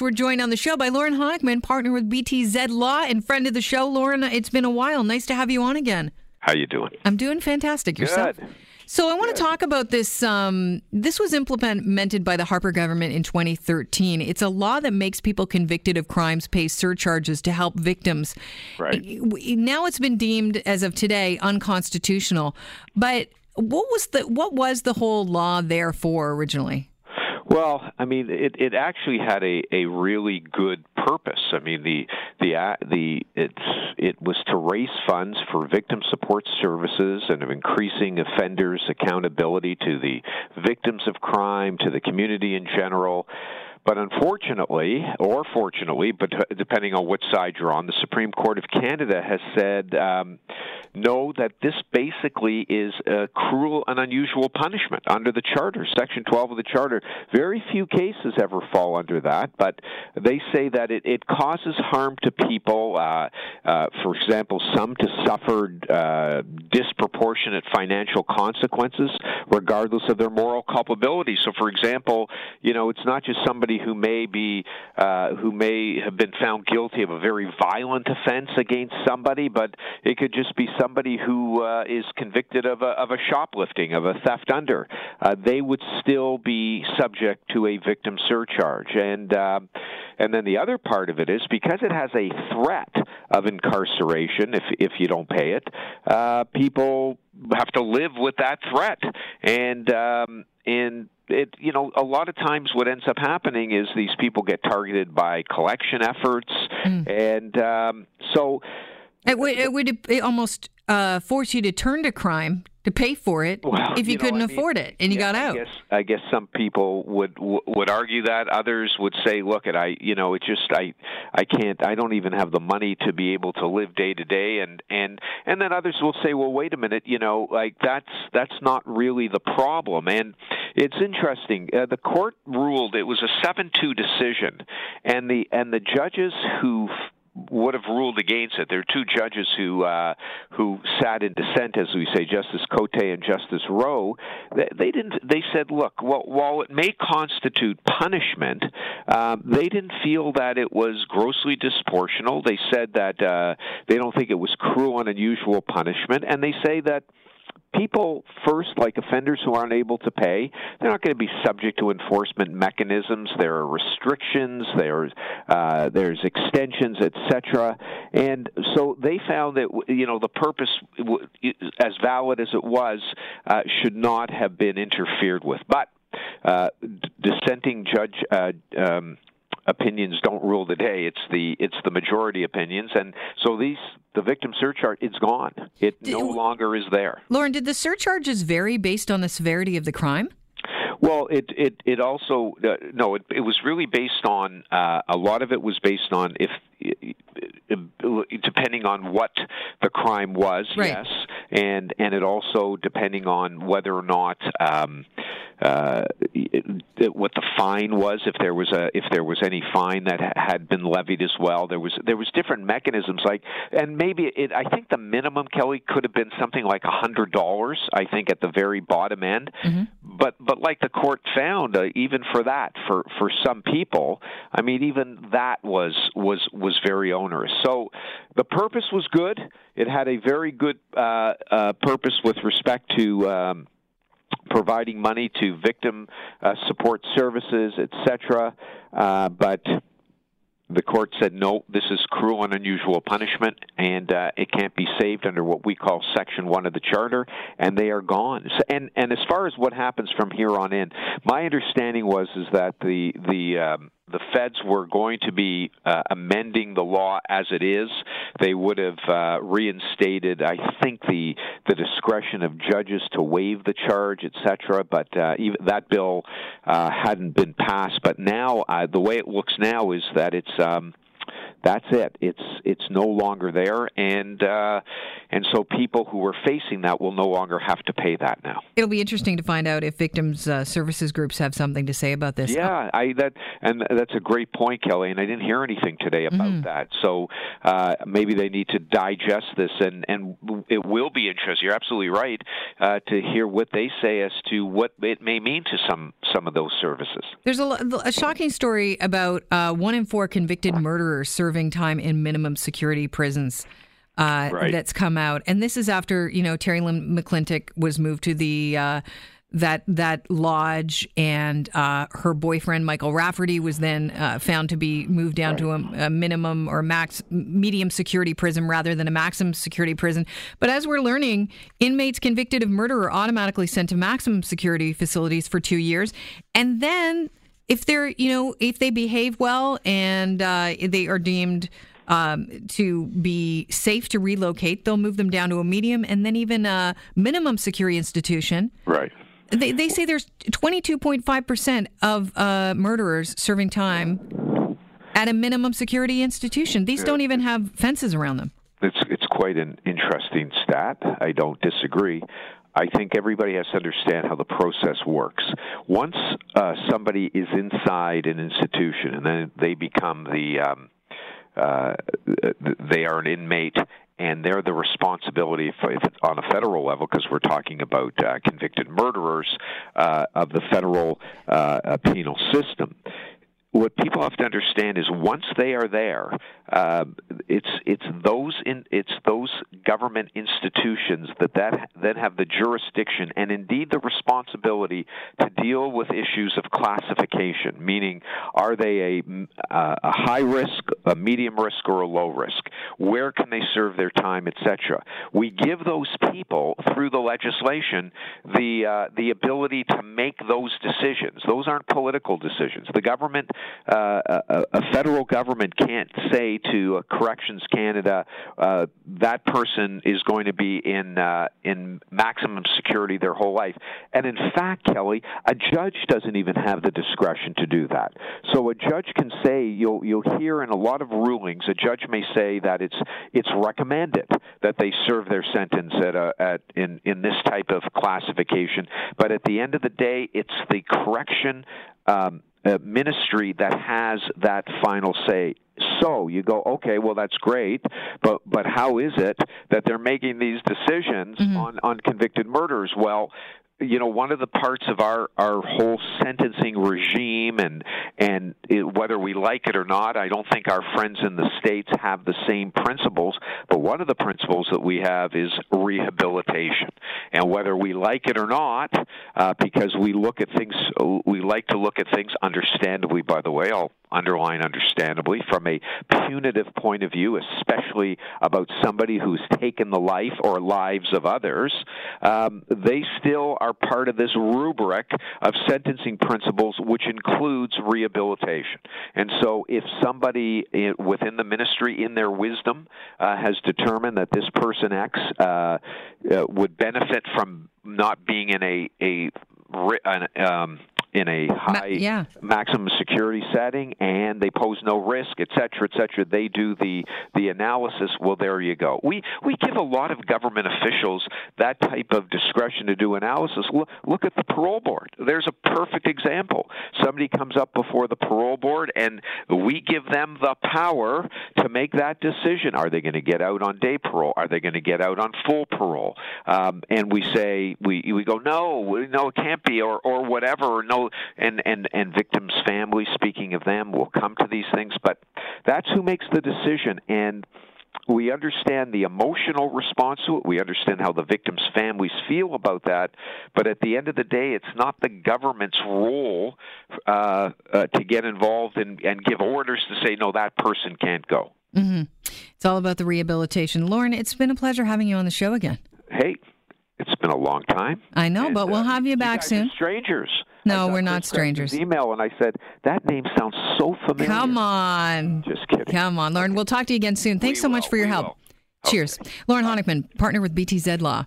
We're joined on the show by Lorne Honickman, partner with BTZ Law and friend of the show. Lorne, it's been a while. Nice to have you on again. How you doing? I'm doing fantastic. Yourself? Good. So I want to talk about this. Um, this was implemented by the Harper government in 2013. It's a law that makes people convicted of crimes pay surcharges to help victims. Right. Now it's been deemed, as of today, unconstitutional. But what was the what was the whole law there for originally? Well, I mean, it, it actually had a, a really good purpose. I mean, the the uh, the it's it was to raise funds for victim support services and of increasing offenders' accountability to the victims of crime, to the community in general. But unfortunately, or fortunately, but depending on which side you're on, the Supreme Court of Canada has said um, no, that this basically is a cruel and unusual punishment under the Charter, Section 12 of the Charter. Very few cases ever fall under that, but they say that it, it causes harm to people, uh, uh, for example, some to suffer uh, disproportionate financial consequences regardless of their moral culpability. So, for example, you know, it's not just somebody who may be uh, who may have been found guilty of a very violent offense against somebody, but it could just be somebody who uh, is convicted of a, of a shoplifting, of a theft under. Uh, they would still be subject to a victim surcharge, and uh, and then the other part of it is because it has a threat of incarceration if if you don't pay it, uh, people have to live with that threat, and um, and it you know a lot of times what ends up happening is these people get targeted by collection efforts mm. and um, so it would it would it almost uh, force you to turn to crime to pay for it well, if you, you couldn't afford mean, it and you yeah, got out. I guess, I guess some people would would argue that. Others would say, "Look, at I, you know, it just I I can't. I don't even have the money to be able to live day to day." And and and then others will say, "Well, wait a minute. You know, like that's that's not really the problem." And it's interesting. Uh, the court ruled it was a seven-two decision, and the and the judges who would have ruled against it. There are two judges who uh, who sat in dissent, as we say, Justice Côté and Justice Rowe. They, they didn't. They said, look, well, while it may constitute punishment, um, they didn't feel that it was grossly disproportional. They said that uh, they don't think it was cruel and unusual punishment, and they say that people first, like offenders who aren't able to pay, they're not going to be subject to enforcement mechanisms. There are restrictions. There's uh, there's extensions, etc. And so they found that you know the purpose, as valid as it was, uh, should not have been interfered with. But uh, dissenting judge. Uh, um, opinions don't rule the day. It's the it's the majority opinions, and so these the victim surcharge it's gone. It no longer is there. Lorne, did the surcharges vary based on the severity of the crime? Well, it it it also uh, no, it it was really based on uh, a lot of it was based on if depending on what the crime was, right. yes, and and it also depending on whether or not um, uh, what the fine was, if there was a if there was any fine that had been levied as well. There was there was different mechanisms like, and maybe it. I think the minimum Kelly could have been something like a hundred dollars. I think at the very bottom end, mm-hmm. but but like the court found, uh, even for that, for for some people, I mean, even that was was was very onerous. So the purpose was good. It had a very good uh, uh, purpose with respect to. Um, providing money to victim uh, support services, etc. Uh, but the court said no, this is cruel and unusual punishment, and uh, it can't be saved under what we call Section One of the Charter, and they are gone. So, and and as far as what happens from here on in, my understanding was is that the the um, the feds were going to be uh, amending the law as it is. They would have uh, reinstated, I think, the the discretion of judges to waive the charge, etc. But uh, even that bill uh, hadn't been passed. But now, uh, the way it looks now is that it's um, That's it. It's it's no longer there, and uh, and so people who are facing that will no longer have to pay that now. It'll be interesting to find out if victims uh, services groups have something to say about this. Yeah, I that and that's a great point, Kelly. And I didn't hear anything today about mm-hmm. that. So uh, maybe they need to digest this, and and it will be interesting. You're absolutely right uh, to hear what they say as to what it may mean to some some of those services. There's a, a shocking story about uh, one in four convicted murderers serving time in minimum security prisons. Uh, right. That's come out, and this is after you know Terri-Lynne McClintic was moved to the uh, that that lodge, and uh, her boyfriend Michael Rafferty was then uh, found to be moved down right. to a, a, minimum or max medium security prison rather than a maximum security prison. But as we're learning, inmates convicted of murder are automatically sent to maximum security facilities for two years, and then if they're you know if they behave well and uh, they are deemed um, to be safe to relocate, they'll move them down to a medium and then even a minimum security institution. Right. They, they say there's 22.5% of uh, murderers serving time at a minimum security institution. These yeah. don't even have fences around them. It's, it's quite an interesting stat. I don't disagree. I think everybody has to understand how the process works. Once uh, somebody is inside an institution and then they become the um, uh, they are an inmate and they're the responsibility on a federal level because we're talking about uh, convicted murderers uh, of the federal uh, penal system what people have to understand is once they are there, uh, it's it's those in, it's those government institutions that, that then have the jurisdiction and indeed the responsibility to deal with issues of classification. Meaning, are they a, a high risk, a medium risk, or a low risk? Where can they serve their time, etc. We give those people through the legislation the uh, the ability to make those decisions. Those aren't political decisions. The government uh, a, a, federal government can't say to Corrections Canada uh, that person is going to be in uh, in maximum security their whole life. And in fact, Kelly, a judge doesn't even have the discretion to do that. So a judge can say you'll you'll hear in a lot of rulings a judge may say that it's it's recommended that they serve their sentence at a at in in this type of classification. But at the end of the day, it's the correction um, uh, ministry that has that final say. So you go, okay, well that's great, but but how is it that they're making these decisions mm-hmm. on on convicted murders? Well, you know one of the parts of our our whole sentencing regime and and it, whether we like it or not i don't think our friends in the states have the same principles but one of the principles that we have is rehabilitation. And whether we like it or not uh, because we look at things we like to look at things understandably by the way. I'll underline understandably from a punitive point of view especially about somebody who's taken the life or lives of others um, they still are part of this rubric of sentencing principles, which includes rehabilitation. And so, if somebody within the ministry, in their wisdom, uh, has determined that this person X uh, uh, would benefit from not being in a a um, in a high Ma- yeah. maximum security setting and they pose no risk, et cetera, et cetera. They do the the analysis. Well, there you go. We we give a lot of government officials that type of discretion to do analysis. Look, look at the parole board. There's a perfect example. Somebody comes up before the parole board, and we give them the power to make that decision. Are they going to get out on day parole? Are they going to get out on full parole? Um, and we say we we go no, no, it can't be, or or whatever, or no and and and victims' families. Speaking of them, will come to these things, but that's who makes the decision and we understand the emotional response to it. We understand how the victims' families feel about that. But at the end of the day, it's not the government's role uh, uh, to get involved and, and give orders to say, no, that person can't go. Mm-hmm. It's all about the rehabilitation. Lorne, it's been a pleasure having you on the show again. Hey, it's been a long time. I know, and, but we'll uh, have you back you soon. strangers. No, we're not strangers. Email and I said that name sounds so familiar. Come on. Just kidding. Come on, Lorne. We'll talk to you again soon. Thanks we so will. much for your help. Will. Cheers. Okay. Lorne Honickman, partner with BTZ Law.